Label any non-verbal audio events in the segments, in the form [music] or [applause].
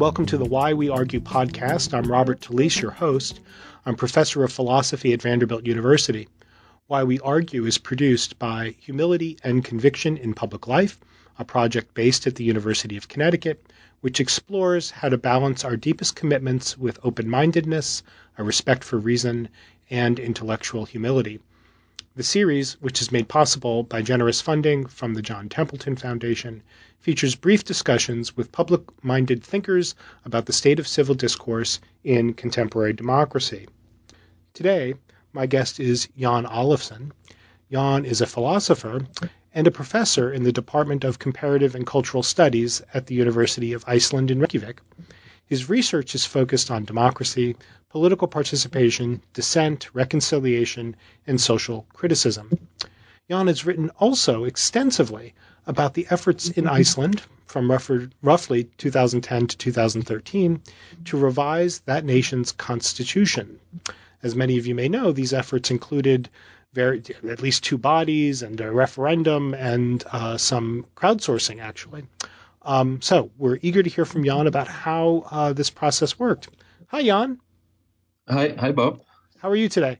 welcome to the Why We Argue podcast. I'm Robert Talisse, your host. I'm professor of philosophy at Vanderbilt University. Why We Argue is produced by Humility and Conviction in Public Life, a project based at the University of Connecticut, which explores how to balance our deepest commitments with open mindedness, a respect for reason, and intellectual humility. The series, which is made possible by generous funding from the John Templeton Foundation, features brief discussions with public minded thinkers about the state of civil discourse in contemporary democracy. Today, my guest is Jan Olafsson. Jan is a philosopher and a professor in the Department of Comparative and Cultural Studies at the University of Iceland in Reykjavik. His research is focused on democracy, political participation, dissent, reconciliation, and social criticism. Jan has written also extensively about the efforts in Iceland from roughly 2010 to 2013 to revise that nation's constitution. As many of you may know, these efforts included very, at least two bodies and a referendum and uh, some crowdsourcing, actually. Um, so we're eager to hear from Jan about how uh, this process worked. Hi, Jan. Hi, hi, Bob. How are you today?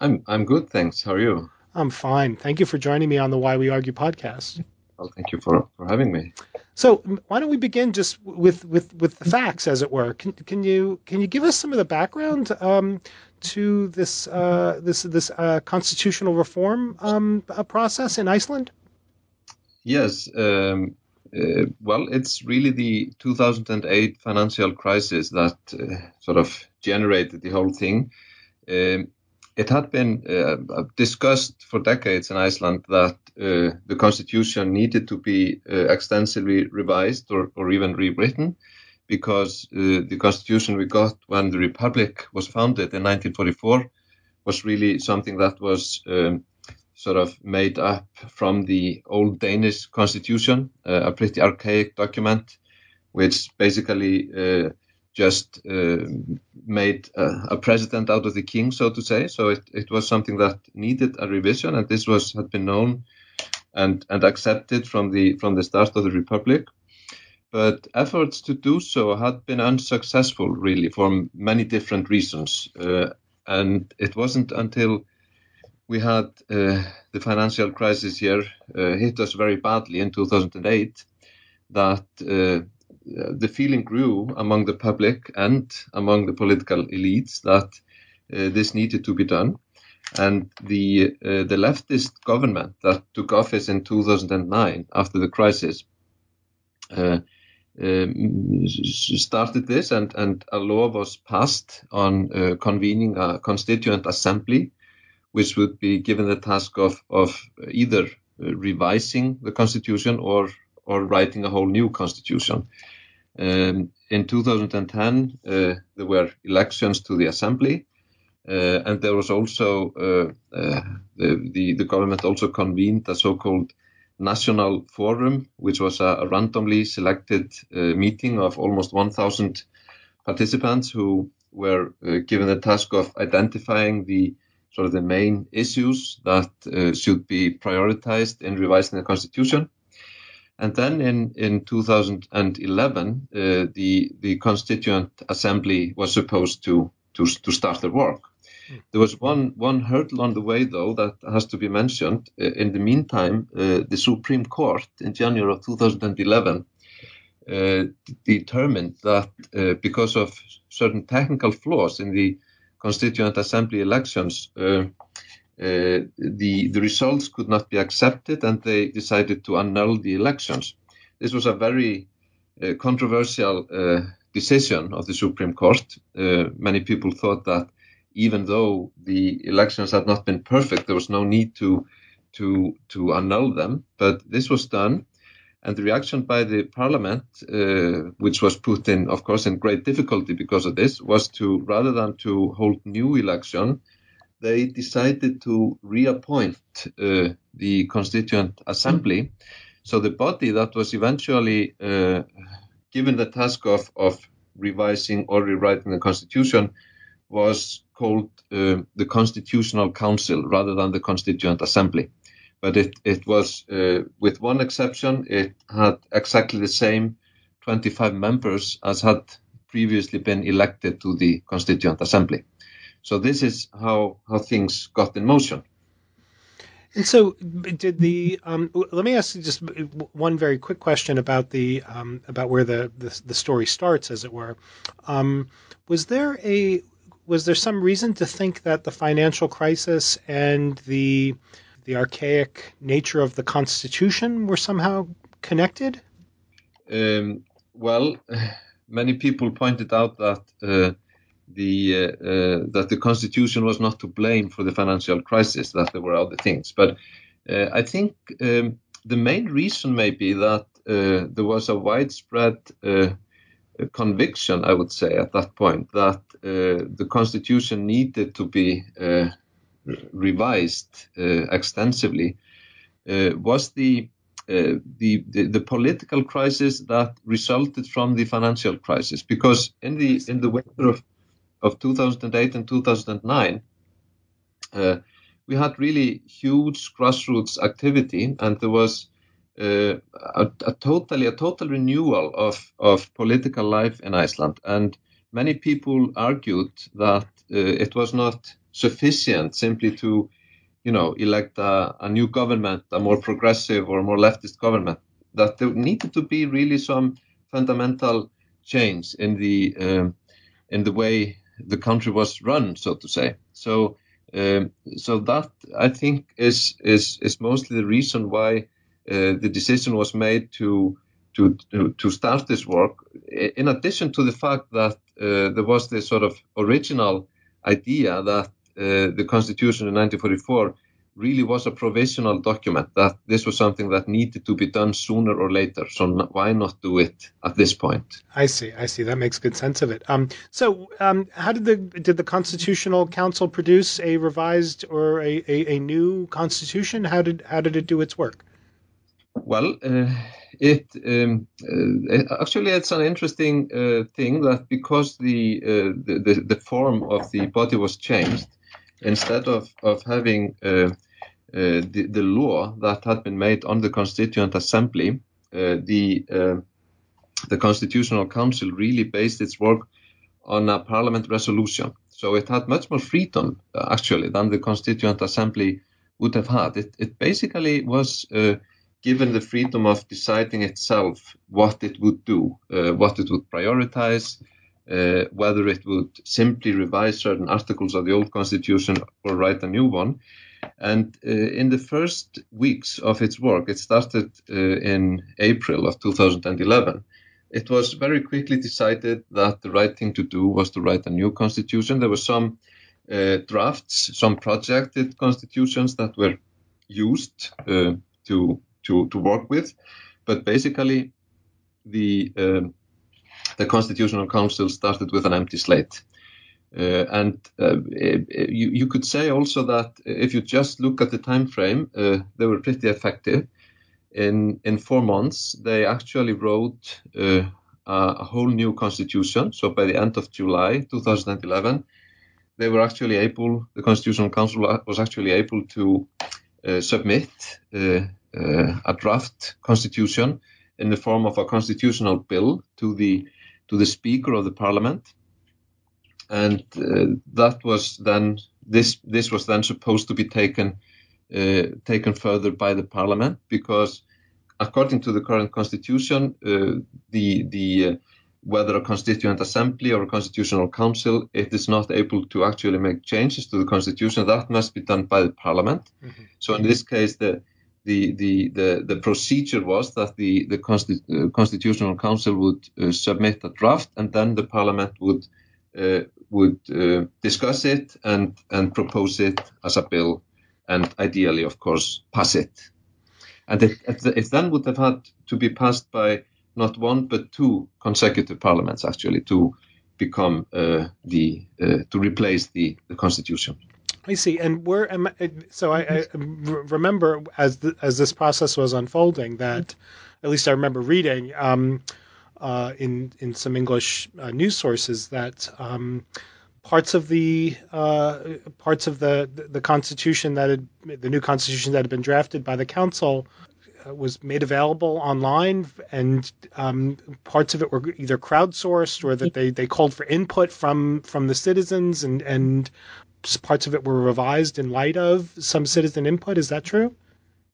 I'm I'm good, thanks. How are you? I'm fine. Thank you for joining me on the Why We Argue podcast. Well, thank you for, for having me. So, why don't we begin just with with with the facts, as it were? Can can you can you give us some of the background um, to this uh, this this uh, constitutional reform um, uh, process in Iceland? Yes. Um, uh, well, it's really the 2008 financial crisis that uh, sort of generated the whole thing. Um, it had been uh, discussed for decades in Iceland that uh, the constitution needed to be uh, extensively revised or, or even rewritten because uh, the constitution we got when the republic was founded in 1944 was really something that was um, sort of made up from the old Danish constitution, uh, a pretty archaic document, which basically uh, just uh, made a president out of the king, so to say. So it, it was something that needed a revision, and this was had been known and, and accepted from the from the start of the republic. But efforts to do so had been unsuccessful, really, for many different reasons. Uh, and it wasn't until we had uh, the financial crisis here uh, hit us very badly in 2008 that uh, the feeling grew among the public and among the political elites that uh, this needed to be done. And the uh, the leftist government that took office in 2009 after the crisis uh, um, started this, and, and a law was passed on convening a constituent assembly which would be given the task of, of either uh, revising the constitution or, or writing a whole new constitution. Um, in 2010, uh, there were elections to the assembly, uh, and there was also uh, uh, the, the, the government also convened a so-called national forum, which was a, a randomly selected uh, meeting of almost 1,000 participants who were given the task of identifying the sort of the main issues that uh, should be prioritized in revising the constitution. And then in, in 2011, uh, the, the Constituent Assembly was supposed to, to, to start their work. Hmm. There was one, one hurdle on the way, though, that has to be mentioned. Uh, in the meantime, uh, the Supreme Court in January of 2011 uh, determined that uh, because of certain technical flaws in the Constituent Assembly elections, uh, uh, the, the results could not be accepted and they decided to annul the elections. This was a very uh, controversial decision of the Supreme Court. many people thought that even though the elections had not been perfect, there was no need to to to annul them. But this was done, and the reaction by the parliament, uh, which was put in, of course, in great difficulty because of this, was to rather than to hold new election, they decided to reappoint uh, the Constituent Assembly. So the body that was eventually uh, given the task of, of revising or rewriting the Constitution was called uh, the Constitutional Council rather than the Constituent Assembly but it, it was, uh, with one exception, it had exactly the same 25 members as had previously been elected to the Constituent Assembly. So this is how, how things got in motion. And so, did the? Um, let me ask you just one very quick question about the um, about where the, the, the story starts, as it were. Um, was there a was there some reason to think that the financial crisis and the the archaic nature of the Constitution were somehow connected? Um, well, many people pointed out that uh, the uh, uh, that the constitution was not to blame for the financial crisis; that there were other things. But uh, I think um, the main reason may be that uh, there was a widespread uh, conviction, I would say, at that point, that the constitution needed to be revised extensively. was the uh, the, the, the political crisis that resulted from the financial crisis because in the in the winter of of 2008 and 2009 uh, we had really huge grassroots activity and there was uh, a, a, totally a total renewal of of political life in Iceland and many people argued that uh, it was not sufficient simply to you know, elect a, a, new government, a more progressive or more leftist government, that there needed to be really some fundamental change in the um, in the way the country was run, so to say. So, um, so that I think is is is mostly the reason why uh, the decision was made to to to start this work. In addition to the fact that uh, there was this sort of original idea that the Constitution in 1944 really was a provisional document that this was something that needed to be done sooner or later. So why not do it at this point? I see. I see. That makes good sense of it. Um, so, um, how did the did the Constitutional Council produce a revised or a, a, a new constitution? How did how did it do its work? Well, uh, it um, uh, actually it's an interesting uh, thing that because the, uh, the, the the form of the body was changed, instead of of having uh, uh, the, the law that had been made on the Constituent Assembly, uh, the the Constitutional Council really based its work on a Parliament resolution. So it had much more freedom, actually, than the Constituent Assembly would have had. It, it basically was uh, given the freedom of deciding itself what it would do, uh, what it would prioritize, uh, whether it would simply revise certain articles of the old constitution or write a new one. And uh, in the first weeks of its work, it started uh, in April of 2011. It was very quickly decided that the right thing to do was to write a new constitution. There were some uh, drafts, some projected constitutions that were used uh, to, to, to work with, but basically the um, the Constitutional Council started with an empty slate. Uh, and uh, you, you, could say also that if you just look at the time frame, uh, they were pretty effective. In in four months, they actually wrote uh, a whole new constitution. So by the end of July 2011, they were actually able. The Constitutional Council was actually able to uh, submit uh, a draft constitution in the form of a constitutional bill to the to the Speaker of the Parliament, and uh, that was then this this was then supposed to be taken uh, taken further by the Parliament because according to the current constitution, uh, the the uh, whether a constituent assembly or a constitutional council, it is not able to actually make changes to the constitution. That must be done by the parliament. Mm-hmm. So in this case, the the, the, the, the procedure was that the, the Consti- uh, Constitutional Council would uh, submit a draft and then the Parliament would uh, would discuss it and, and propose it as a bill and ideally, of course, pass it. And it, it then would have had to be passed by not one but two consecutive parliaments actually to become uh, the uh, to replace the, the constitution. I see. And where am I, so I, I remember as the, as this process was unfolding that, at least I remember reading um, uh, in in some English uh, news sources that um, parts of the uh, parts of the the Constitution that had the new Constitution that had been drafted by the Council was made available online, and um, parts of it were either crowdsourced or that they, they called for input from from the citizens, and and parts of it were revised in light of some citizen input. Is that true?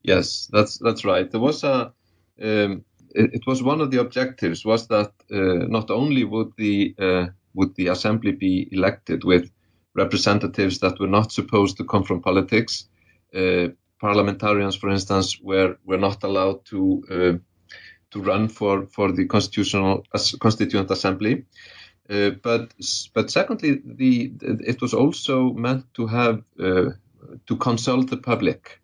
Yes, that's that's right. There was a um, it, it, was one of the objectives was that uh, not only would the uh, would the assembly be elected with representatives that were not supposed to come from politics. Uh, parliamentarians, for instance, were were not allowed to uh, to run for for the constitutional constituent assembly. Uh, but but secondly, the it was also meant to have uh, to consult the public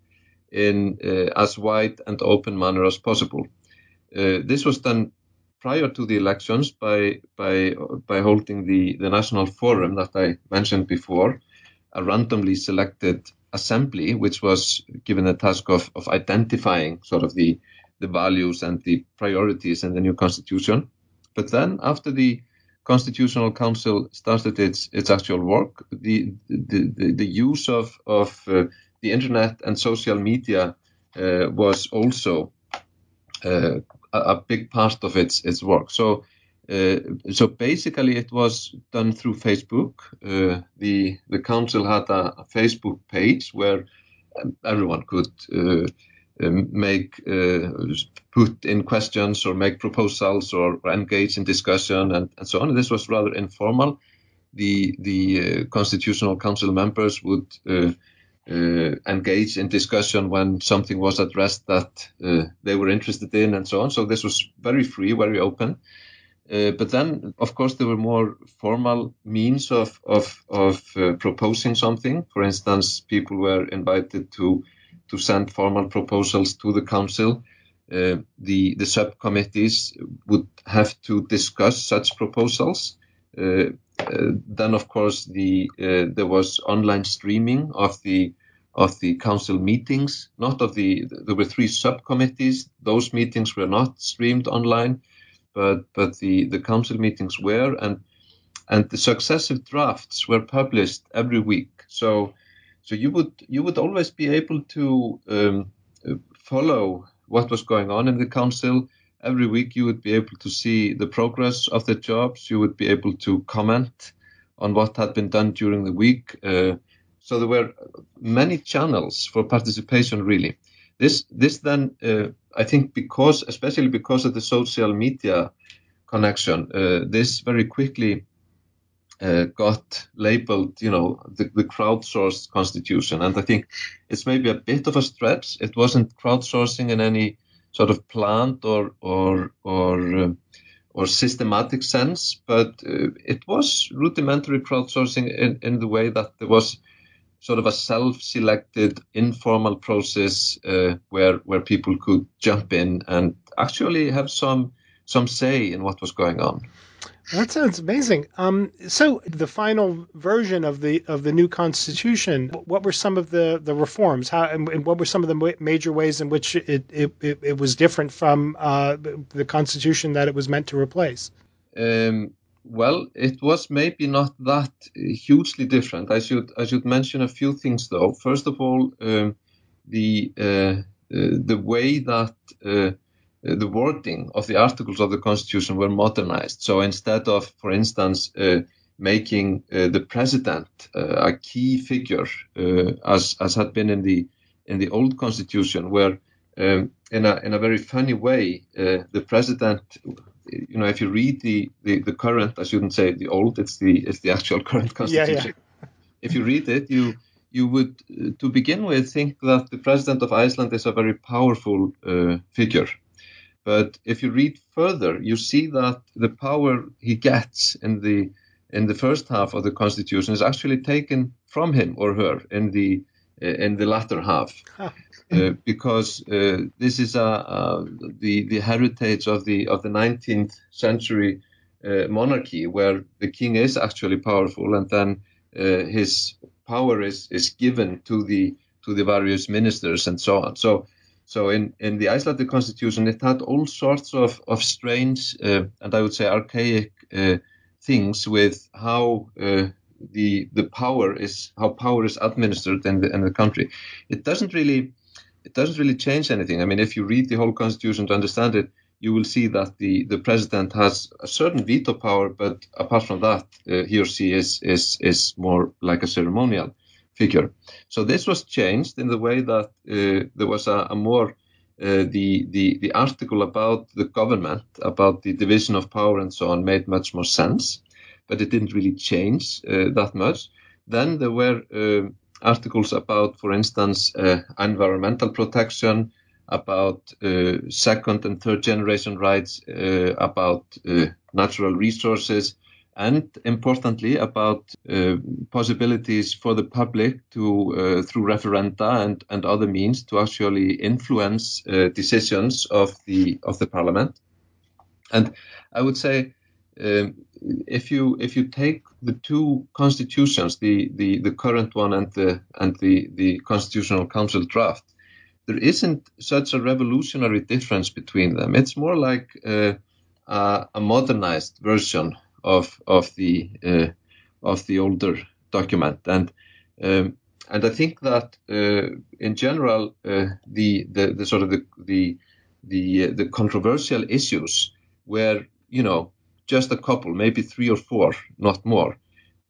in uh, as wide and open manner as possible. Uh, this was done prior to the elections by by by holding the the national forum that I mentioned before, a randomly selected assembly, which was given the task of of identifying sort of the the values and the priorities in the new constitution. But then, after the Constitutional Council started its its actual work, the the, the, the use of of uh, the internet and social media uh, was also uh, a, a, big part of its its work. So. Uh, so basically, it was done through Facebook. Uh, the the council had a, a, Facebook page where um, everyone could make uh, put in questions or make proposals or, engage in discussion and, and, so on. This was rather informal. The the uh, constitutional council members would uh, uh, engage in discussion when something was addressed that uh, they were interested in and so on. So this was very free, very open. Uh, but then, of course, there were more formal means of of, of uh, proposing something. For instance, people were invited to to send formal proposals to the council. Uh, the the subcommittees would have to discuss such proposals. Uh, uh, then, of course, the uh, there was online streaming of the of the council meetings. Not of the there were three subcommittees. Those meetings were not streamed online, but but the the council meetings were, and and the successive drafts were published every week. So so you would you would always be able to um, follow what was going on in the council every week you would be able to see the progress of the jobs. You would be able to comment on what had been done during the week. Uh, so there were many channels for participation, really. This, this then, uh, I think, because, especially because of the social media connection, uh, this very quickly uh, got labeled, you know, the, the crowdsourced constitution. And I think it's maybe a bit of a stretch. It wasn't crowdsourcing in any sort of planned or or or uh, or systematic sense, but uh, it was rudimentary crowdsourcing in, in the way that there was sort of a self-selected informal process uh, where where people could jump in and actually have some some say in what was going on. That sounds amazing. Um, so the final version of the of the new constitution, what were some of the, the reforms? How and what were some of the major ways in which it it, it, it was different from uh, the constitution that it was meant to replace? Um, well, it was maybe not that hugely different. I should I should mention a few things though. First of all, um, the uh, uh, the way that uh, the wording of the articles of the Constitution were modernized. So instead of, for instance, uh, making uh, the president uh, a key figure, uh, as as had been in the in the old Constitution, where um, in a in a very funny way, uh, the president, you know, if you read the, the, the current, I shouldn't say the old, it's the it's the actual current Constitution. Yeah, yeah. If you read it, you you would, to begin with, think that the president of Iceland is a very powerful figure but if you read further, you see that the power he gets in the in the first half of the Constitution is actually taken from him or her in the uh, in the latter half, uh, because uh, this is a, a, the the heritage of the of the 19th century uh, monarchy, where the king is actually powerful, and then uh, his power is is given to the to the various ministers and so on. So so in, in the Icelandic constitution, it had all sorts of, of strange uh, and I would say archaic uh, things with how uh, the the power is how power is administered in the in the country. It doesn't really it doesn't really change anything. I mean, if you read the whole constitution to understand it, you will see that the, the president has a certain veto power, but apart from that, uh, he or she is, is, is more like a ceremonial figure. So this was changed in the way that uh, there was a, a more uh, the, the the article about the government, about the division of power and so on, made much more sense, but it didn't really change uh, that much. Then there were uh, articles about, for instance, uh, environmental protection, about uh, second and third generation rights, about natural resources, and importantly about uh, possibilities for the public to, uh, through referenda and, and other means, to actually influence decisions of the of the parliament. And I would say um, if you if you take the two constitutions, the, the, the current one and the and the, the constitutional council draft, there isn't such a revolutionary difference between them. It's more like uh, a, modernized version of of the uh, of the older document, and um, and I think that uh, in general uh, the, the the sort of the the the, the controversial issues where you know just a couple, maybe three or four, not more.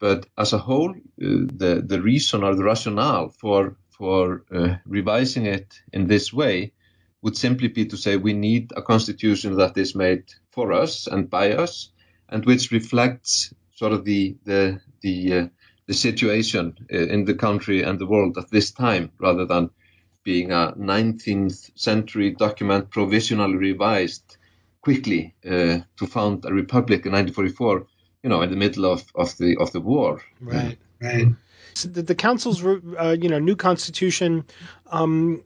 But as a whole, uh, the the reason or the rationale for for uh, revising it in this way would simply be to say we need a constitution that is made for us and by us, and which reflects sort of the the the uh, the situation uh, in the country and the world at this time, rather than being a 19th century document provisionally revised quickly uh, to found a republic in 1944. You know, in the middle of, of the of the war. Right, right. So the, the council's uh, you know new constitution. Um,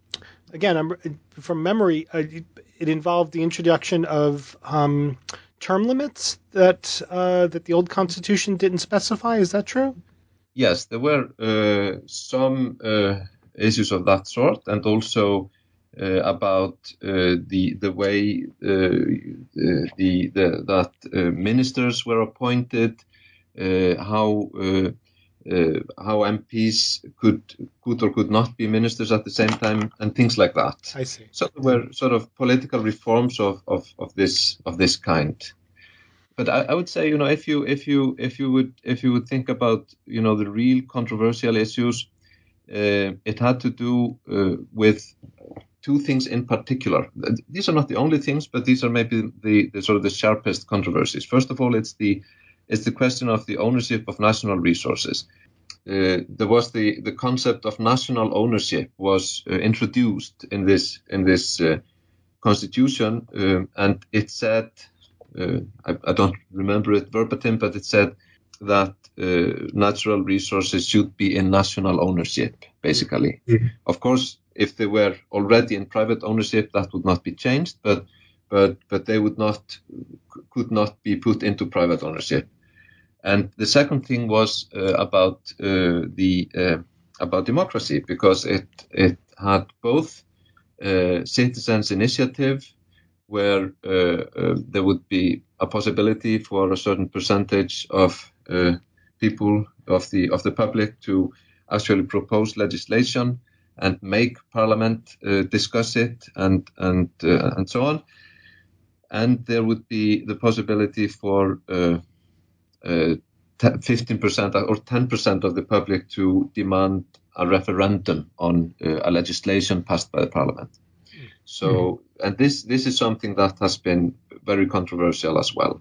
again, I'm, from memory, uh, it, it, involved the introduction of um, term limits that uh, that the old constitution didn't specify. Is that true? Yes, there were uh, some uh, issues of that sort, and also uh, about uh, the the way the, the that ministers were appointed, how how MPs could could or could not be ministers at the same time, and things like that. I see. So there were sort of political reforms of, of, of this of this kind. But I, I, would say, you know, if you if you if you would if you would think about you know the real controversial issues, uh, it had to do uh, with two things in particular. These are not the only things, but these are maybe the, the sort of the sharpest controversies. First of all, it's the it's the question of the ownership of national resources. Uh, there was the, the concept of national ownership was uh, introduced in this in this uh, constitution, um, and it said uh, I, I, don't remember it verbatim, but it said that uh, natural resources should be in national ownership, basically. Mm-hmm. Of course, if they were already in private ownership, that would not be changed, but but but they would not could not be put into private ownership. And the second thing was uh, about uh, the uh, about democracy because it it had both citizens' initiative, where there would be a possibility for a certain percentage of people of the of the public to actually propose legislation and make Parliament uh, discuss it and and uh, and so on. And there would be the possibility for uh, 15% uh, or 10% of the public to demand a referendum on uh, a legislation passed by the Parliament. So, mm. and this this is something that has been very controversial as well.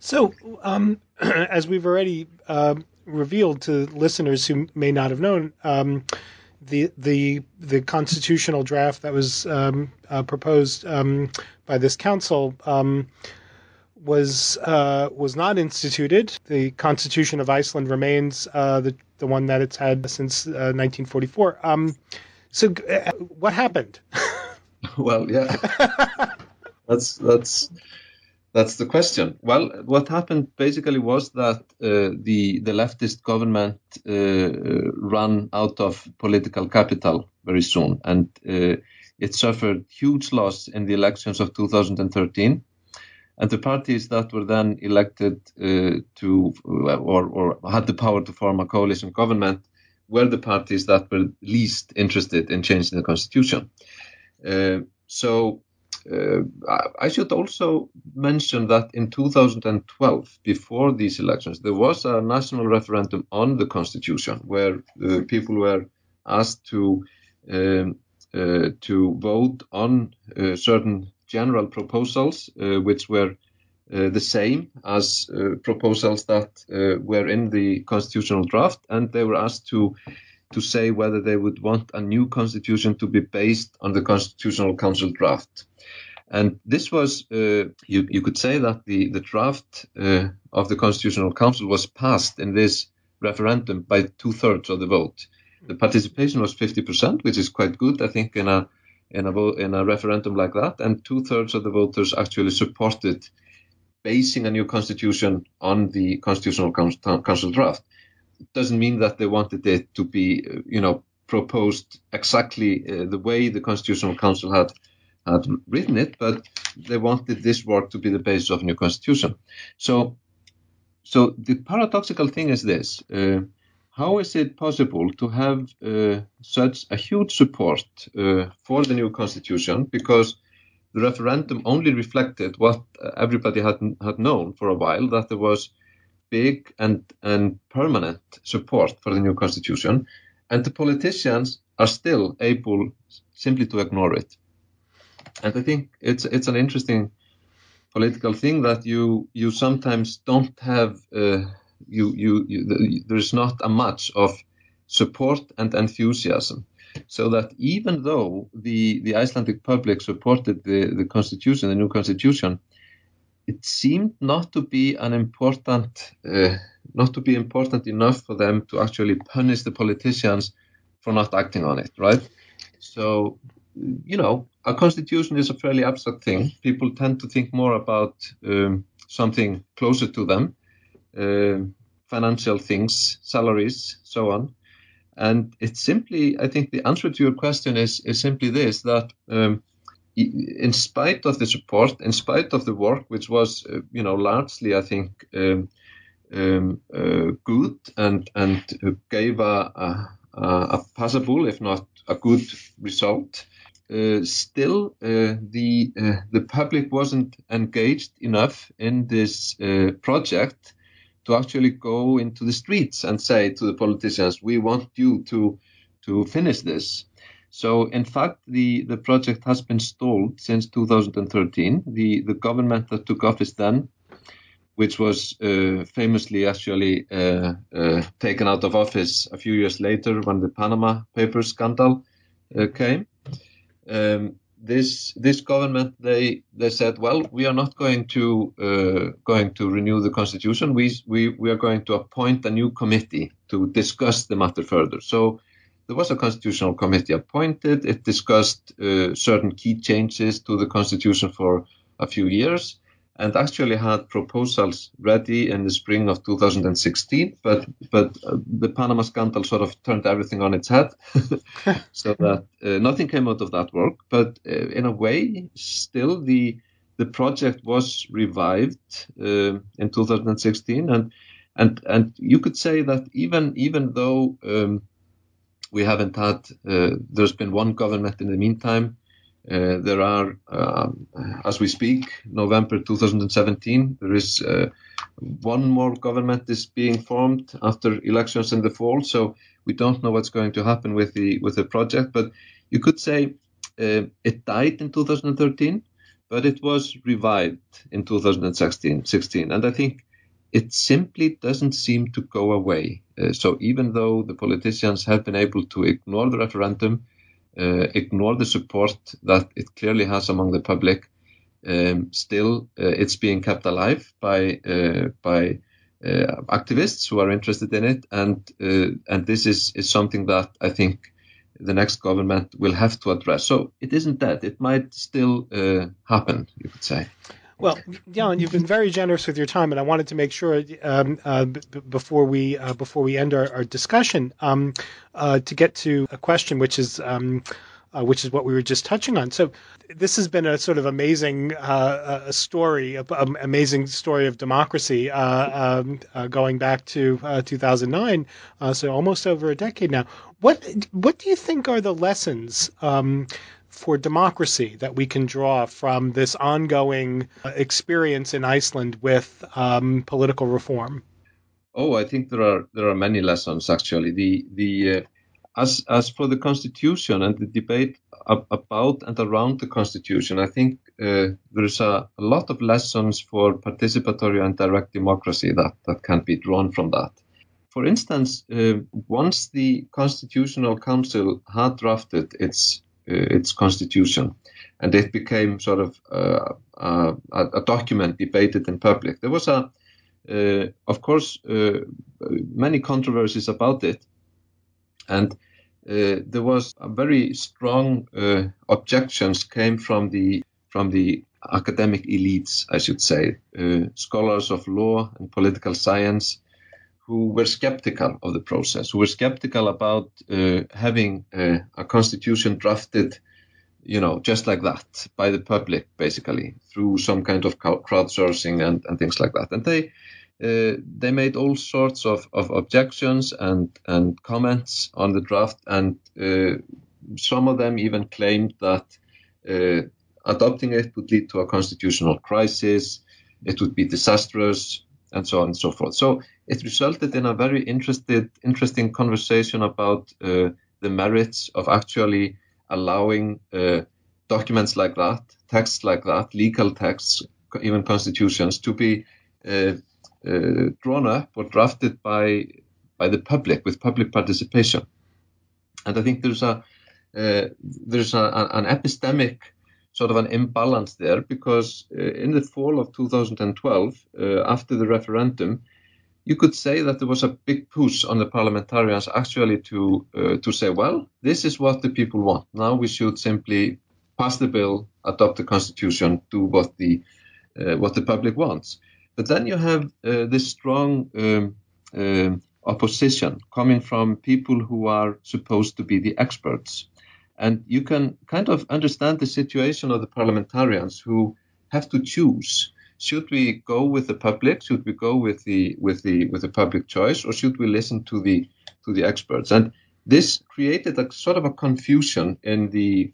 So, um, [clears throat] as we've already uh, revealed to listeners who may not have known, um, the the the constitutional draft that was um, uh, proposed um, by this council um, was uh, was not instituted. The Constitution of Iceland remains uh, the the one that it's had since 1944. Uh, um, so, uh, what happened? [laughs] well, yeah, that's that's that's the question. Well, what happened basically was that uh, the the leftist government uh, ran out of political capital very soon, and uh, it suffered huge loss in the elections of 2013. And the parties that were then elected uh, to or, or had the power to form a coalition government were the parties that were least interested in changing the constitution. Uh, so uh, I should also mention that in 2012, before these elections, there was a national referendum on the constitution where uh, people were asked to um, uh, to vote on uh, certain general proposals, uh, which were uh, the same as proposals that were in the constitutional draft, and they were asked to to say whether they would want a new constitution to be based on the Constitutional Council draft. And this was, uh, you, you could say that the, the draft uh, of the Constitutional Council was passed in this referendum by two thirds of the vote. The participation was 50%, which is quite good, I think, in a in a vote, in a referendum like that. And two thirds of the voters actually supported basing a new constitution on the Constitutional Council draft. It doesn't mean that they wanted it to be, you know, proposed exactly uh, the way the Constitutional Council had had written it, but they wanted this work to be the basis of a new constitution. So, so the paradoxical thing is this: uh, how is it possible to have uh, such a huge support uh, for the new constitution? Because the referendum only reflected what everybody had had known for a while that there was big and and permanent support for the new constitution, and the politicians are still able simply to ignore it and I think it's it's an interesting political thing that you you sometimes don't have uh, you, you, you there's not a much of support and enthusiasm. So that even though the the Icelandic public supported the the constitution the new constitution it seemed not to be an important uh, not to be important enough for them to actually punish the politicians for not acting on it right? So you know a constitution is a fairly abstract thing. People tend to think more about um, something closer to them, uh, financial things, salaries, so on. And it's simply, I think the answer to your question is, is simply this that um, in spite of the support, in spite of the work, which was, uh, you know, largely, I think, um, um, uh, good and and gave a, a, a passable, if not a good result, uh, still uh, the uh, the public wasn't engaged enough in this project to actually go into the streets and say to the politicians, "We want you to to finish this." So, in fact, the, the project has been stalled since 2013. The, the government that took office then, which was uh, famously actually uh, uh, taken out of office a few years later when the Panama Papers scandal came, um, this this government they they said, well, we are not going to uh, going to renew the constitution. We we we are going to appoint a new committee to discuss the matter further. So there was a constitutional committee appointed. It discussed uh, certain key changes to the constitution for a few years and actually had proposals ready in the spring of 2016, but but uh, the Panama scandal sort of turned everything on its head, [laughs] so that uh, nothing came out of that work. But uh, in a way, still the the project was revived uh, in 2016, and and and you could say that even even though um, we haven't had, uh, there's been one government in the meantime uh, there are, um, as we speak, November 2017, there is uh, one more government is being formed after elections in the fall. So we don't know what's going to happen with the with the project. But you could say uh, it died in 2013, but it was revived in 2016. 16, and I think it simply doesn't seem to go away. Uh, so even though the politicians have been able to ignore the referendum uh, ignore the support that it clearly has among the public. Um, still, uh, it's being kept alive by uh, by activists who are interested in it, and and this is is something that I think the next government will have to address. So it isn't dead. It might still happen, you could say. Well, Jan, you've been very generous with your time, and I wanted to make sure um, uh, b- before we uh, before we end our, our discussion um, uh, to get to a question which is um, uh, which is what we were just touching on. So this has been a sort of amazing uh, a story, a, a, amazing story of democracy uh, um, going back to uh, 2009, uh, so almost over a decade now. What what do you think are the lessons? For democracy that we can draw from this ongoing experience in Iceland with um, political reform? Oh, I think there are there are many lessons actually. The the as as for the constitution and the debate ab- about and around the constitution, I think uh, there's a, a, lot of lessons for participatory and direct democracy that that can be drawn from that. For instance, uh, once the Constitutional Council had drafted its uh, its constitution, and it became sort of uh, a, a, document debated in public, there was a uh, of course, uh, many controversies about it, and uh, there was a very strong uh, objections came from the from the academic elites, I should say, uh, scholars of law and political science, who were skeptical of the process, who were skeptical about uh, having uh, a constitution drafted, you know, just like that by the public, basically through some kind of crowdsourcing and, and things like that. And they uh, they made all sorts of, of objections and, and comments on the draft, and uh, some of them even claimed that uh, adopting it would lead to a constitutional crisis, it would be disastrous, and so on and so forth. So it resulted in a very interested, interesting conversation about uh, the merits of actually allowing uh, documents like that, texts like that, legal texts, even constitutions, to be uh, uh, drawn up or drafted by by the public with public participation. And I think there's a uh, there's a, an epistemic sort of an imbalance there because uh, in the fall of 2012, uh, after the referendum, you could say that there was a big push on the parliamentarians actually to uh, to say, well, this is what the people want. Now we should simply pass the bill, adopt the constitution, do what the uh, what the public wants. But then you have uh, this strong um, uh, opposition coming from people who are supposed to be the experts. And you can kind of understand the situation of the parliamentarians who have to choose. Should we go with the public? Should we go with the with the with the public choice, or should we listen to the to the experts? And this created a sort of a confusion in the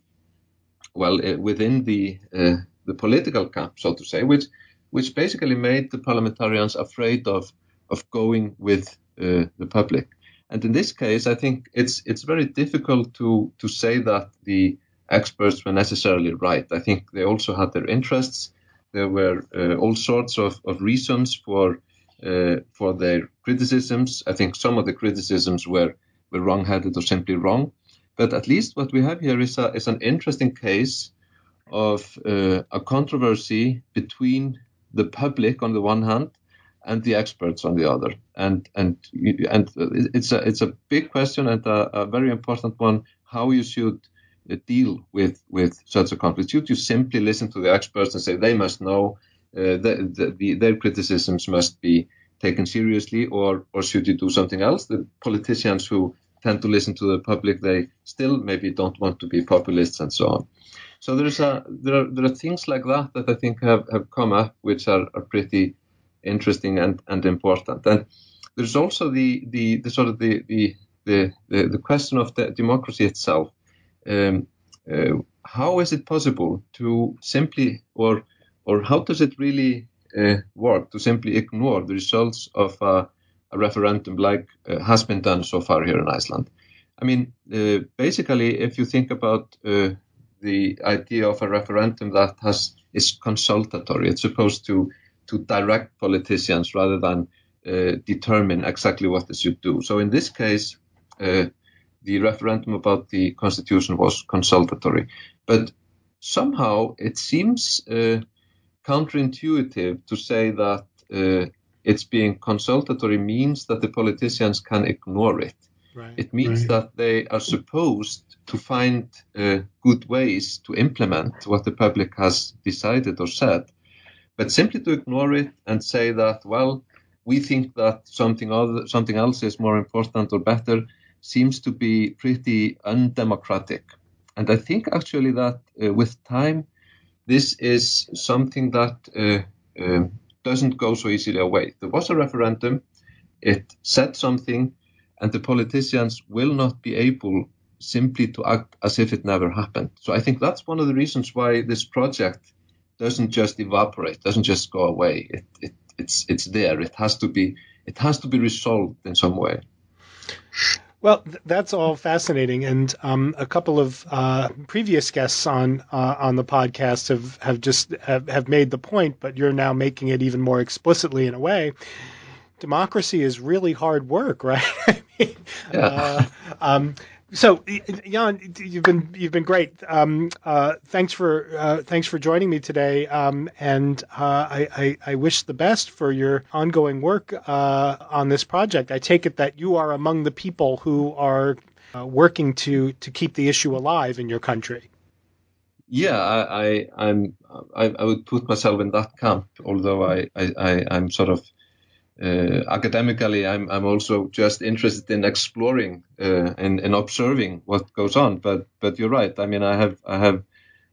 well uh, within the uh, the political camp, so to say, which which basically made the parliamentarians afraid of of going with uh, the public. And in this case, I think it's it's very difficult to to say that the experts were necessarily right. I think they also had their interests. There were uh, all sorts of, of reasons for uh, for their criticisms. I think some of the criticisms were were wrong-headed or simply wrong. But at least what we have here is a, is an interesting case of uh, a controversy between the public on the one hand and the experts on the other. And and and it's a it's a big question and a, a very important one. How you should deal with with such a conflict? Should you simply listen to the experts and say they must know uh, the, the, the, their criticisms must be taken seriously, or or should you do something else? The politicians who tend to listen to the public, they still maybe don't want to be populists and so on. So there's a there are there are things like that that I think have, have come up which are, are pretty interesting and, and important. And there's also the, the, the sort of the, the the, the, question of the democracy itself. Um, uh, how is it possible to simply or or how does it really uh, work to simply ignore the results of a, a referendum like uh, has been done so far here in Iceland? I mean, uh, basically, if you think about uh, the idea of a referendum that has is consultatory. It's supposed to to direct politicians rather than uh, determine exactly what they should do. So in this case, uh, the referendum about the constitution was consultatory, but somehow it seems uh, counterintuitive to say that uh, it's being consultatory means that the politicians can ignore it. Right. It means right. that they are supposed to find uh, good ways to implement what the public has decided or said. But simply to ignore it and say that, well, we think that something other, something else is more important or better, seems to be pretty undemocratic. and I think actually that uh, with time, this is something that uh, uh, doesn't go so easily away. There was a referendum, it said something, and the politicians will not be able simply to act as if it never happened. So I think that's one of the reasons why this project doesn't just evaporate, doesn't just go away. It, it, it's it's there. It has to be it has to be resolved in some way. Well, th- that's all fascinating, and um, a couple of uh, previous guests on uh, on the podcast have have just have, have made the point, but you're now making it even more explicitly in a way. Democracy is really hard work, [laughs] right? I mean, yeah. Uh, um, so, Jan, you've been you've been great. Um, uh, thanks for uh, thanks for joining me today, um, and uh, I, I, I, wish the best for your ongoing work uh, on this project. I take it that you are among the people who are uh, working to to keep the issue alive in your country. Yeah, I, I am I, I, would put myself in that camp, although I, I, I'm sort of academically, I'm, I'm also just interested in exploring uh, and, and observing what goes on. But but you're right. I mean, I have I have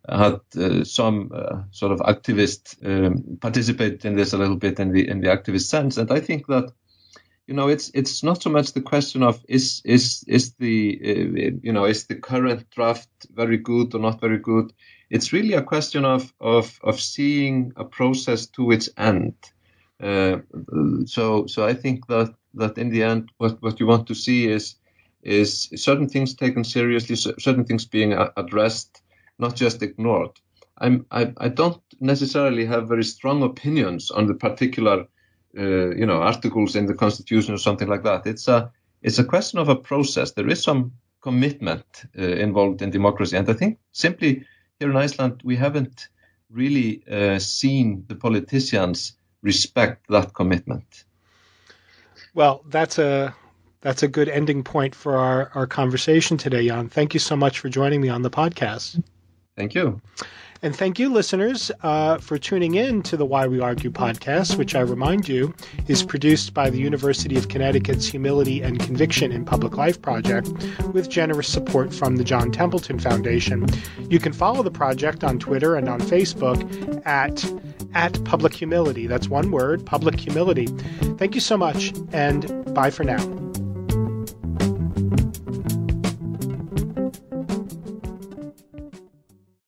had uh, some uh, sort of activist um, participate in this a little bit in the in the activist sense, and I think that you know it's it's not so much the question of is is is the uh, you know is the current draft very good or not very good. It's really a question of of of seeing a process to its end uh, so so I think that that in the end, what what you want to see is is certain things taken seriously, certain things being addressed, not just ignored. I'm, I, I don't necessarily have very strong opinions on the particular, uh, you know, articles in the Constitution or something like that. It's a it's a question of a process. There is some commitment uh, involved in democracy, and I think simply here in Iceland we haven't really uh, seen the politicians respect that commitment. Well, that's a that's a good ending point for our, our conversation today, Jan. Thank you so much for joining me on the podcast. Thank you. And thank you, listeners, uh, for tuning in to the Why We Argue podcast, which I remind you is produced by the University of Connecticut's Humility and Conviction in Public Life Project with generous support from the John Templeton Foundation. You can follow the project on Twitter and on Facebook at at Public Humility. That's one word, Public Humility. Thank you so much, and bye for now.